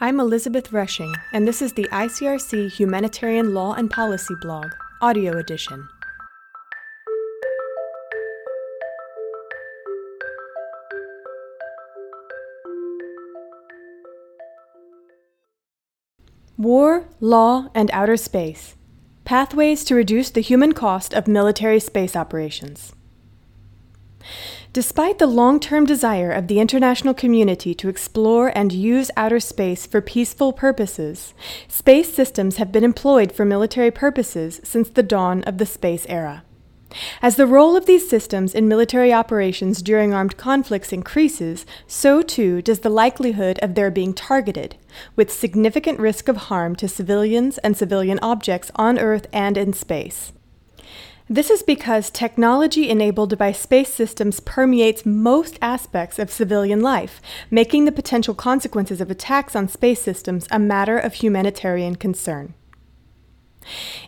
I'm Elizabeth Rushing, and this is the ICRC Humanitarian Law and Policy blog, audio edition. War, Law, and Outer Space Pathways to Reduce the Human Cost of Military Space Operations. Despite the long term desire of the international community to explore and use outer space for peaceful purposes, space systems have been employed for military purposes since the dawn of the space era. As the role of these systems in military operations during armed conflicts increases, so too does the likelihood of their being targeted, with significant risk of harm to civilians and civilian objects on Earth and in space. This is because technology enabled by space systems permeates most aspects of civilian life, making the potential consequences of attacks on space systems a matter of humanitarian concern.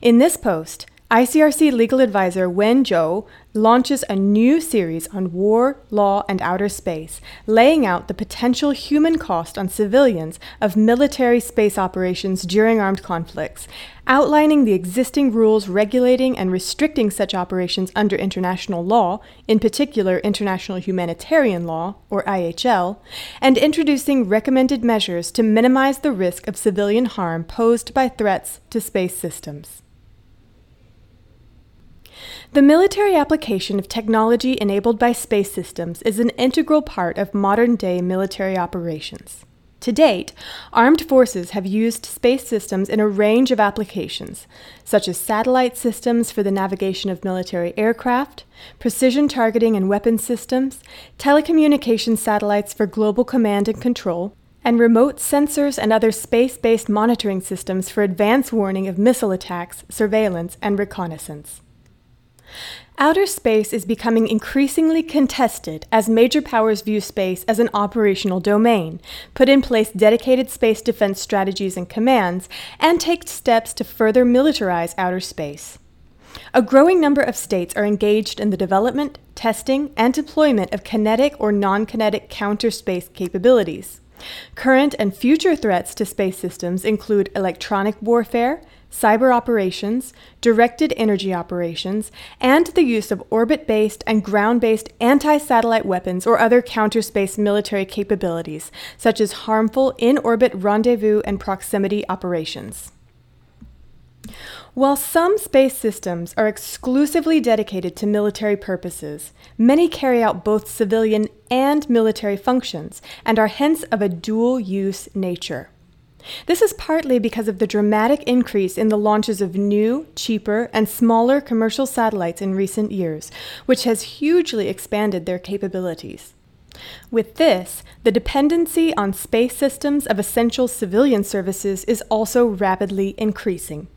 In this post, ICRC legal advisor Wen Zhou launches a new series on war, law, and outer space, laying out the potential human cost on civilians of military space operations during armed conflicts, outlining the existing rules regulating and restricting such operations under international law, in particular international humanitarian law, or IHL, and introducing recommended measures to minimize the risk of civilian harm posed by threats to space systems. The military application of technology enabled by space systems is an integral part of modern day military operations. To date, armed forces have used space systems in a range of applications, such as satellite systems for the navigation of military aircraft, precision targeting and weapon systems, telecommunication satellites for global command and control, and remote sensors and other space based monitoring systems for advance warning of missile attacks, surveillance, and reconnaissance. Outer space is becoming increasingly contested as major powers view space as an operational domain, put in place dedicated space defense strategies and commands, and take steps to further militarize outer space. A growing number of states are engaged in the development, testing, and deployment of kinetic or non kinetic counter space capabilities. Current and future threats to space systems include electronic warfare, cyber operations, directed energy operations, and the use of orbit based and ground based anti satellite weapons or other counter space military capabilities, such as harmful in orbit rendezvous and proximity operations. While some space systems are exclusively dedicated to military purposes, many carry out both civilian and military functions and are hence of a dual use nature. This is partly because of the dramatic increase in the launches of new, cheaper, and smaller commercial satellites in recent years, which has hugely expanded their capabilities. With this, the dependency on space systems of essential civilian services is also rapidly increasing.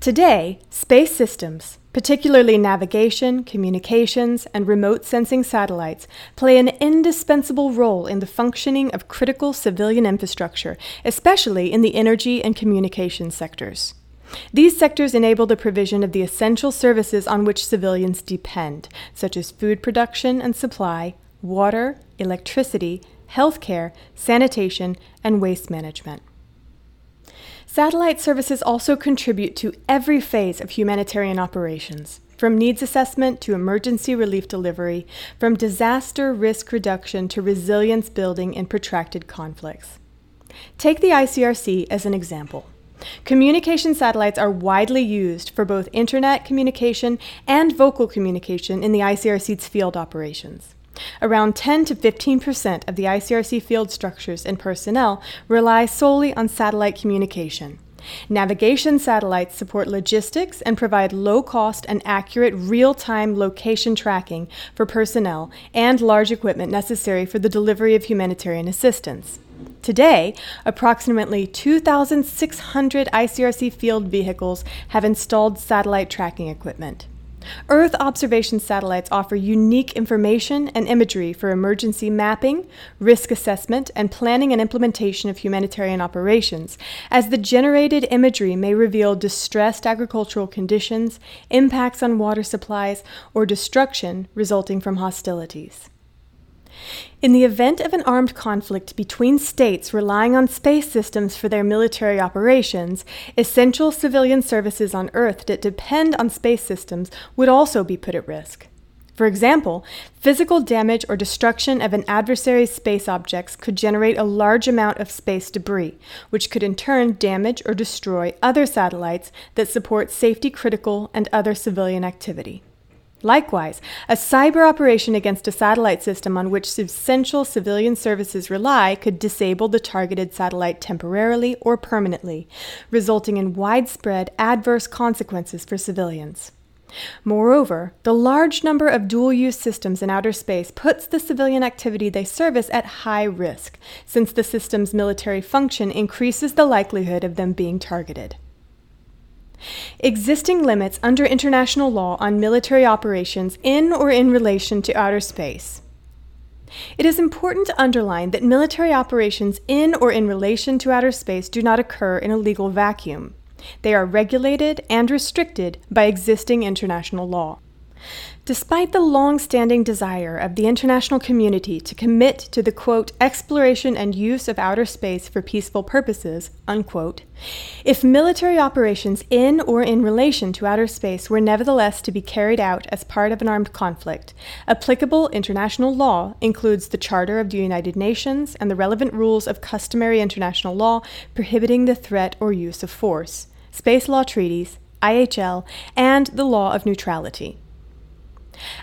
Today, space systems, particularly navigation, communications, and remote sensing satellites, play an indispensable role in the functioning of critical civilian infrastructure, especially in the energy and communication sectors. These sectors enable the provision of the essential services on which civilians depend, such as food production and supply, water, electricity, healthcare, sanitation, and waste management. Satellite services also contribute to every phase of humanitarian operations, from needs assessment to emergency relief delivery, from disaster risk reduction to resilience building in protracted conflicts. Take the ICRC as an example. Communication satellites are widely used for both internet communication and vocal communication in the ICRC's field operations. Around 10 to 15 percent of the ICRC field structures and personnel rely solely on satellite communication. Navigation satellites support logistics and provide low cost and accurate real time location tracking for personnel and large equipment necessary for the delivery of humanitarian assistance. Today, approximately 2,600 ICRC field vehicles have installed satellite tracking equipment. Earth observation satellites offer unique information and imagery for emergency mapping, risk assessment, and planning and implementation of humanitarian operations, as the generated imagery may reveal distressed agricultural conditions, impacts on water supplies, or destruction resulting from hostilities. In the event of an armed conflict between states relying on space systems for their military operations, essential civilian services on Earth that depend on space systems would also be put at risk. For example, physical damage or destruction of an adversary's space objects could generate a large amount of space debris, which could in turn damage or destroy other satellites that support safety critical and other civilian activity. Likewise, a cyber operation against a satellite system on which essential civilian services rely could disable the targeted satellite temporarily or permanently, resulting in widespread adverse consequences for civilians. Moreover, the large number of dual use systems in outer space puts the civilian activity they service at high risk, since the system's military function increases the likelihood of them being targeted. Existing limits under international law on military operations in or in relation to outer space. It is important to underline that military operations in or in relation to outer space do not occur in a legal vacuum. They are regulated and restricted by existing international law. Despite the long standing desire of the international community to commit to the quote, exploration and use of outer space for peaceful purposes, unquote, if military operations in or in relation to outer space were nevertheless to be carried out as part of an armed conflict, applicable international law includes the Charter of the United Nations and the relevant rules of customary international law prohibiting the threat or use of force space law treaties, IHL, and the law of neutrality.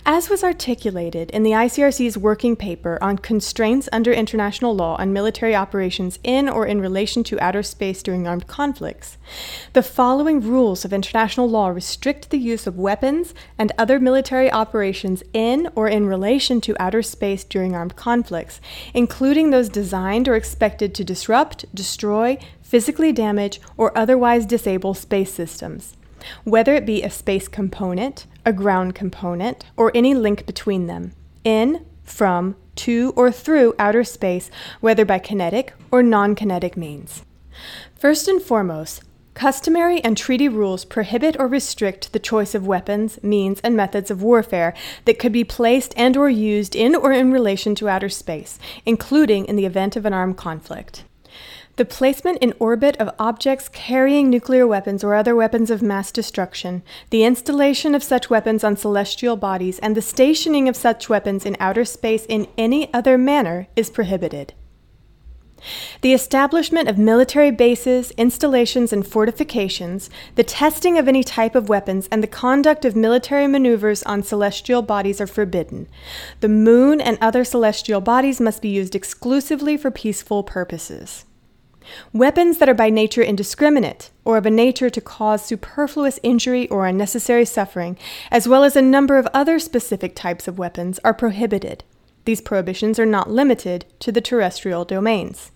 As was articulated in the ICRC's working paper on constraints under international law on military operations in or in relation to outer space during armed conflicts, the following rules of international law restrict the use of weapons and other military operations in or in relation to outer space during armed conflicts, including those designed or expected to disrupt, destroy, physically damage, or otherwise disable space systems whether it be a space component, a ground component, or any link between them, in, from, to, or through outer space, whether by kinetic or non kinetic means. First and foremost, Customary and treaty rules prohibit or restrict the choice of weapons, means, and methods of warfare that could be placed and or used in or in relation to outer space, including in the event of an armed conflict. The placement in orbit of objects carrying nuclear weapons or other weapons of mass destruction, the installation of such weapons on celestial bodies, and the stationing of such weapons in outer space in any other manner is prohibited. The establishment of military bases, installations, and fortifications, the testing of any type of weapons, and the conduct of military maneuvers on celestial bodies are forbidden. The moon and other celestial bodies must be used exclusively for peaceful purposes. Weapons that are by nature indiscriminate, or of a nature to cause superfluous injury or unnecessary suffering, as well as a number of other specific types of weapons, are prohibited. These prohibitions are not limited to the terrestrial domains.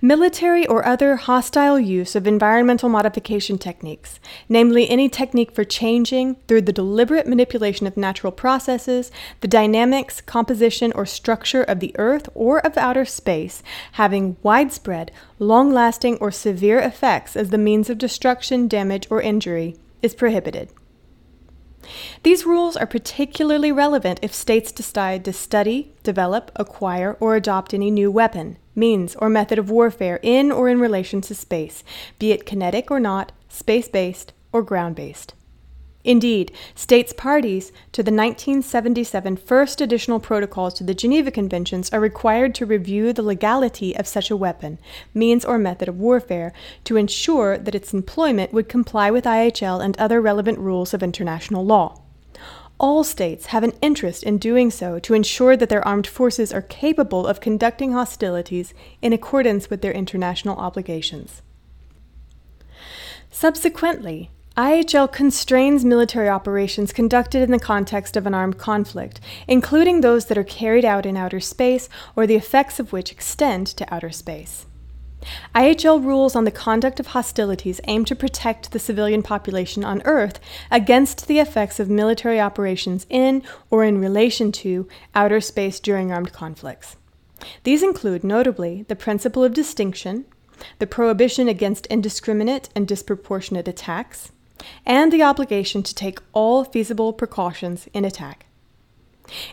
Military or other hostile use of environmental modification techniques, namely any technique for changing, through the deliberate manipulation of natural processes, the dynamics, composition, or structure of the Earth or of outer space, having widespread, long lasting, or severe effects as the means of destruction, damage, or injury, is prohibited. These rules are particularly relevant if states decide to study, develop, acquire, or adopt any new weapon, means, or method of warfare in or in relation to space, be it kinetic or not, space based, or ground based. Indeed, states parties to the 1977 First Additional Protocols to the Geneva Conventions are required to review the legality of such a weapon, means, or method of warfare to ensure that its employment would comply with IHL and other relevant rules of international law all states have an interest in doing so to ensure that their armed forces are capable of conducting hostilities in accordance with their international obligations. Subsequently, IHL constrains military operations conducted in the context of an armed conflict, including those that are carried out in outer space or the effects of which extend to outer space. IHL rules on the conduct of hostilities aim to protect the civilian population on Earth against the effects of military operations in or in relation to outer space during armed conflicts. These include, notably, the principle of distinction, the prohibition against indiscriminate and disproportionate attacks, and the obligation to take all feasible precautions in attack.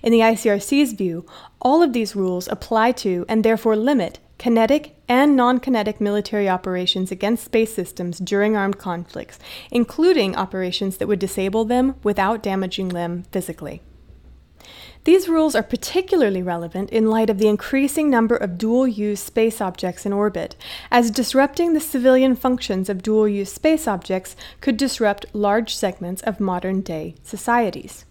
In the ICRC's view, all of these rules apply to and therefore limit kinetic and non kinetic military operations against space systems during armed conflicts, including operations that would disable them without damaging them physically. These rules are particularly relevant in light of the increasing number of dual use space objects in orbit, as disrupting the civilian functions of dual use space objects could disrupt large segments of modern day societies.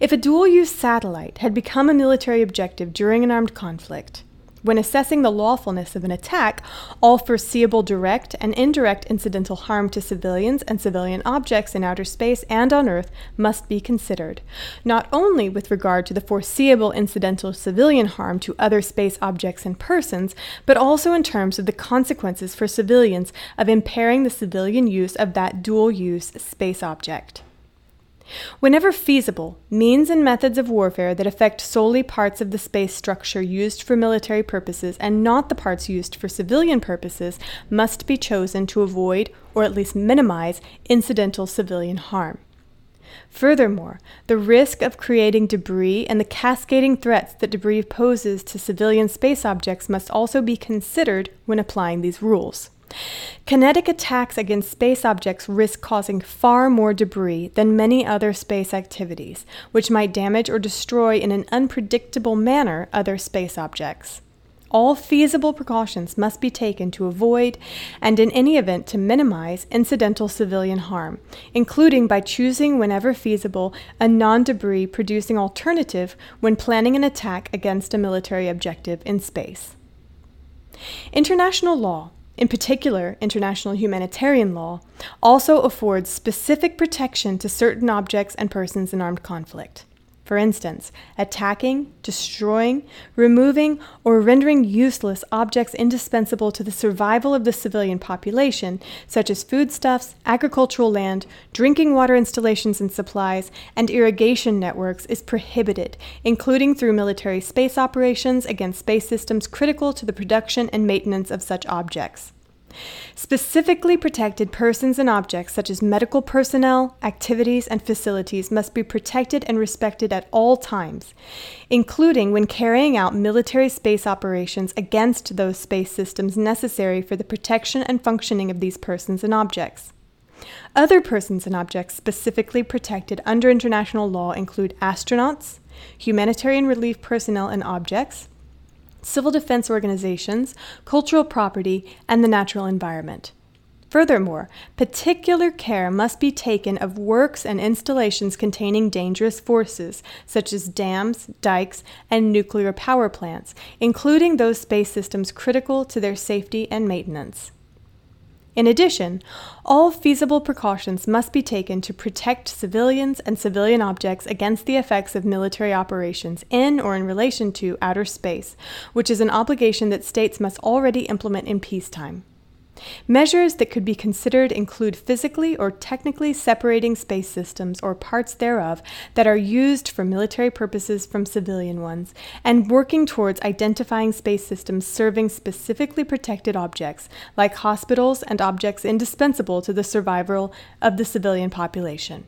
If a dual use satellite had become a military objective during an armed conflict, when assessing the lawfulness of an attack, all foreseeable direct and indirect incidental harm to civilians and civilian objects in outer space and on Earth must be considered, not only with regard to the foreseeable incidental civilian harm to other space objects and persons, but also in terms of the consequences for civilians of impairing the civilian use of that dual use space object. Whenever feasible, means and methods of warfare that affect solely parts of the space structure used for military purposes and not the parts used for civilian purposes must be chosen to avoid, or at least minimize, incidental civilian harm. Furthermore, the risk of creating debris and the cascading threats that debris poses to civilian space objects must also be considered when applying these rules. Kinetic attacks against space objects risk causing far more debris than many other space activities, which might damage or destroy in an unpredictable manner other space objects. All feasible precautions must be taken to avoid, and in any event to minimize, incidental civilian harm, including by choosing, whenever feasible, a non debris producing alternative when planning an attack against a military objective in space. International law in particular international humanitarian law, also affords specific protection to certain objects and persons in armed conflict. For instance, attacking, destroying, removing, or rendering useless objects indispensable to the survival of the civilian population, such as foodstuffs, agricultural land, drinking water installations and supplies, and irrigation networks, is prohibited, including through military space operations against space systems critical to the production and maintenance of such objects. Specifically protected persons and objects, such as medical personnel, activities, and facilities, must be protected and respected at all times, including when carrying out military space operations against those space systems necessary for the protection and functioning of these persons and objects. Other persons and objects specifically protected under international law include astronauts, humanitarian relief personnel and objects, civil defense organizations, cultural property, and the natural environment. Furthermore, particular care must be taken of works and installations containing dangerous forces, such as dams, dikes, and nuclear power plants, including those space systems critical to their safety and maintenance. In addition, all feasible precautions must be taken to protect civilians and civilian objects against the effects of military operations in or in relation to outer space, which is an obligation that states must already implement in peacetime. Measures that could be considered include physically or technically separating space systems or parts thereof that are used for military purposes from civilian ones, and working towards identifying space systems serving specifically protected objects, like hospitals and objects indispensable to the survival of the civilian population.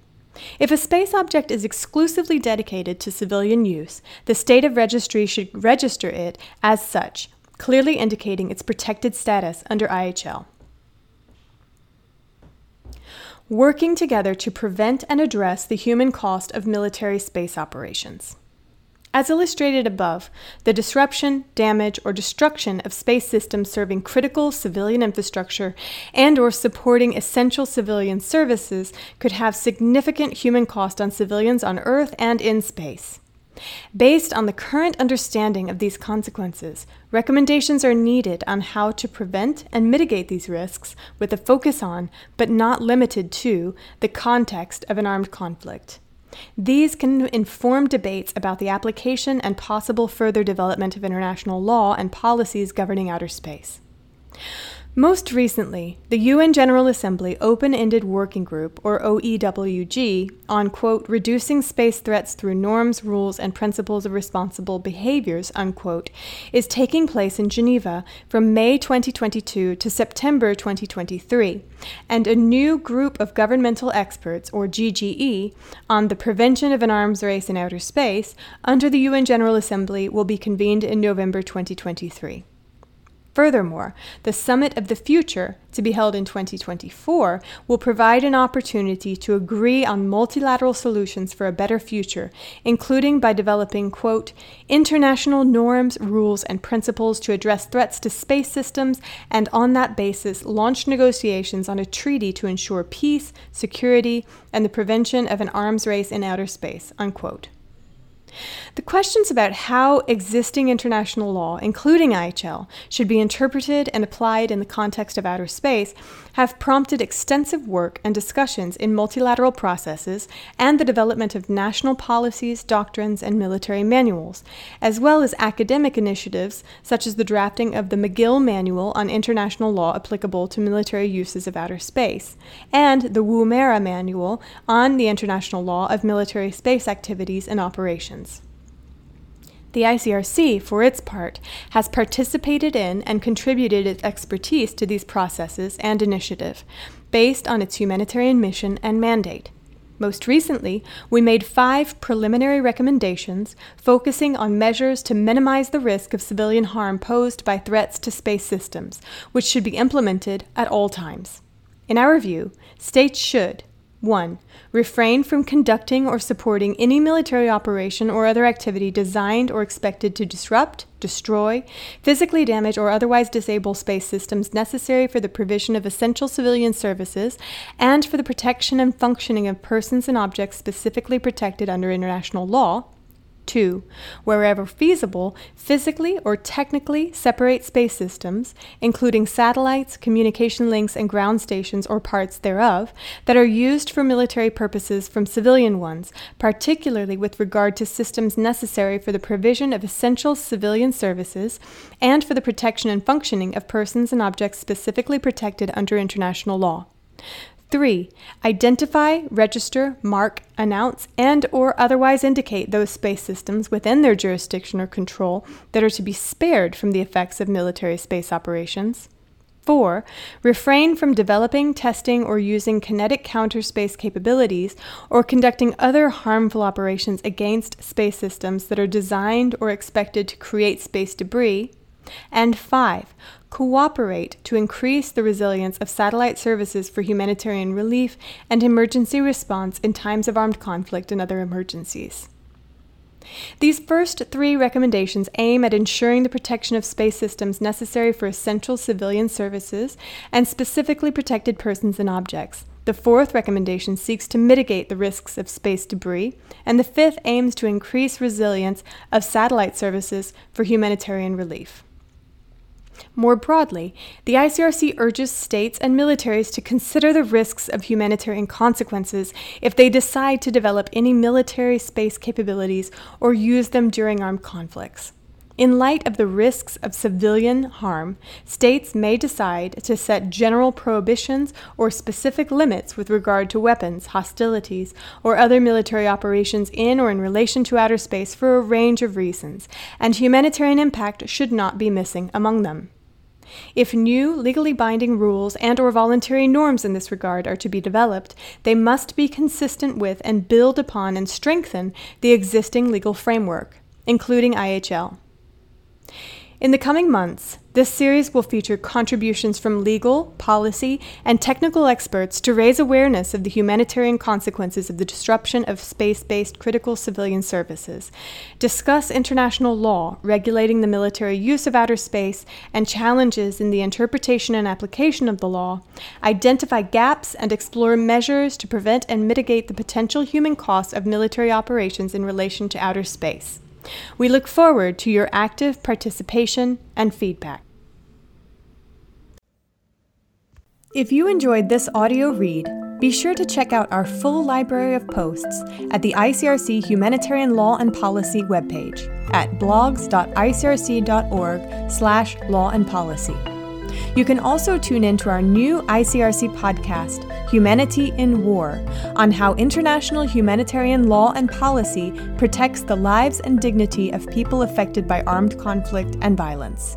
If a space object is exclusively dedicated to civilian use, the state of registry should register it as such clearly indicating its protected status under IHL. Working together to prevent and address the human cost of military space operations. As illustrated above, the disruption, damage, or destruction of space systems serving critical civilian infrastructure and or supporting essential civilian services could have significant human cost on civilians on Earth and in space. Based on the current understanding of these consequences, recommendations are needed on how to prevent and mitigate these risks with a focus on, but not limited to, the context of an armed conflict. These can inform debates about the application and possible further development of international law and policies governing outer space. Most recently, the UN General Assembly Open Ended Working Group, or OEWG, on quote, reducing space threats through norms, rules, and principles of responsible behaviors, unquote, is taking place in Geneva from May 2022 to September 2023, and a new group of governmental experts, or GGE, on the prevention of an arms race in outer space under the UN General Assembly will be convened in November 2023. Furthermore, the Summit of the Future, to be held in 2024, will provide an opportunity to agree on multilateral solutions for a better future, including by developing, quote, international norms, rules, and principles to address threats to space systems, and on that basis, launch negotiations on a treaty to ensure peace, security, and the prevention of an arms race in outer space, unquote. The questions about how existing international law, including IHL, should be interpreted and applied in the context of outer space have prompted extensive work and discussions in multilateral processes and the development of national policies, doctrines, and military manuals, as well as academic initiatives such as the drafting of the McGill Manual on International Law Applicable to Military Uses of Outer Space and the Woomera Manual on the International Law of Military Space Activities and Operations. The ICRC, for its part, has participated in and contributed its expertise to these processes and initiative, based on its humanitarian mission and mandate. Most recently, we made five preliminary recommendations focusing on measures to minimize the risk of civilian harm posed by threats to space systems, which should be implemented at all times. In our view, states should 1. Refrain from conducting or supporting any military operation or other activity designed or expected to disrupt, destroy, physically damage, or otherwise disable space systems necessary for the provision of essential civilian services and for the protection and functioning of persons and objects specifically protected under international law. 2. Wherever feasible, physically or technically separate space systems, including satellites, communication links, and ground stations or parts thereof, that are used for military purposes from civilian ones, particularly with regard to systems necessary for the provision of essential civilian services and for the protection and functioning of persons and objects specifically protected under international law. 3. Identify, register, mark, announce, and or otherwise indicate those space systems within their jurisdiction or control that are to be spared from the effects of military space operations. 4. Refrain from developing, testing, or using kinetic counter space capabilities or conducting other harmful operations against space systems that are designed or expected to create space debris. And 5 cooperate to increase the resilience of satellite services for humanitarian relief and emergency response in times of armed conflict and other emergencies. These first three recommendations aim at ensuring the protection of space systems necessary for essential civilian services and specifically protected persons and objects. The fourth recommendation seeks to mitigate the risks of space debris, and the fifth aims to increase resilience of satellite services for humanitarian relief. More broadly, the ICRC urges states and militaries to consider the risks of humanitarian consequences if they decide to develop any military space capabilities or use them during armed conflicts. In light of the risks of civilian harm, states may decide to set general prohibitions or specific limits with regard to weapons, hostilities, or other military operations in or in relation to outer space for a range of reasons, and humanitarian impact should not be missing among them. If new legally binding rules and or voluntary norms in this regard are to be developed, they must be consistent with and build upon and strengthen the existing legal framework, including IHL. In the coming months, this series will feature contributions from legal, policy, and technical experts to raise awareness of the humanitarian consequences of the disruption of space based critical civilian services, discuss international law regulating the military use of outer space and challenges in the interpretation and application of the law, identify gaps, and explore measures to prevent and mitigate the potential human costs of military operations in relation to outer space. We look forward to your active participation and feedback. If you enjoyed this audio read, be sure to check out our full library of posts at the ICRC Humanitarian Law and Policy webpage at blogs.icrc.org/law and policy. You can also tune in to our new ICRC podcast, Humanity in War, on how international humanitarian law and policy protects the lives and dignity of people affected by armed conflict and violence.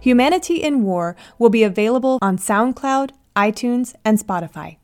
Humanity in War will be available on SoundCloud, iTunes, and Spotify.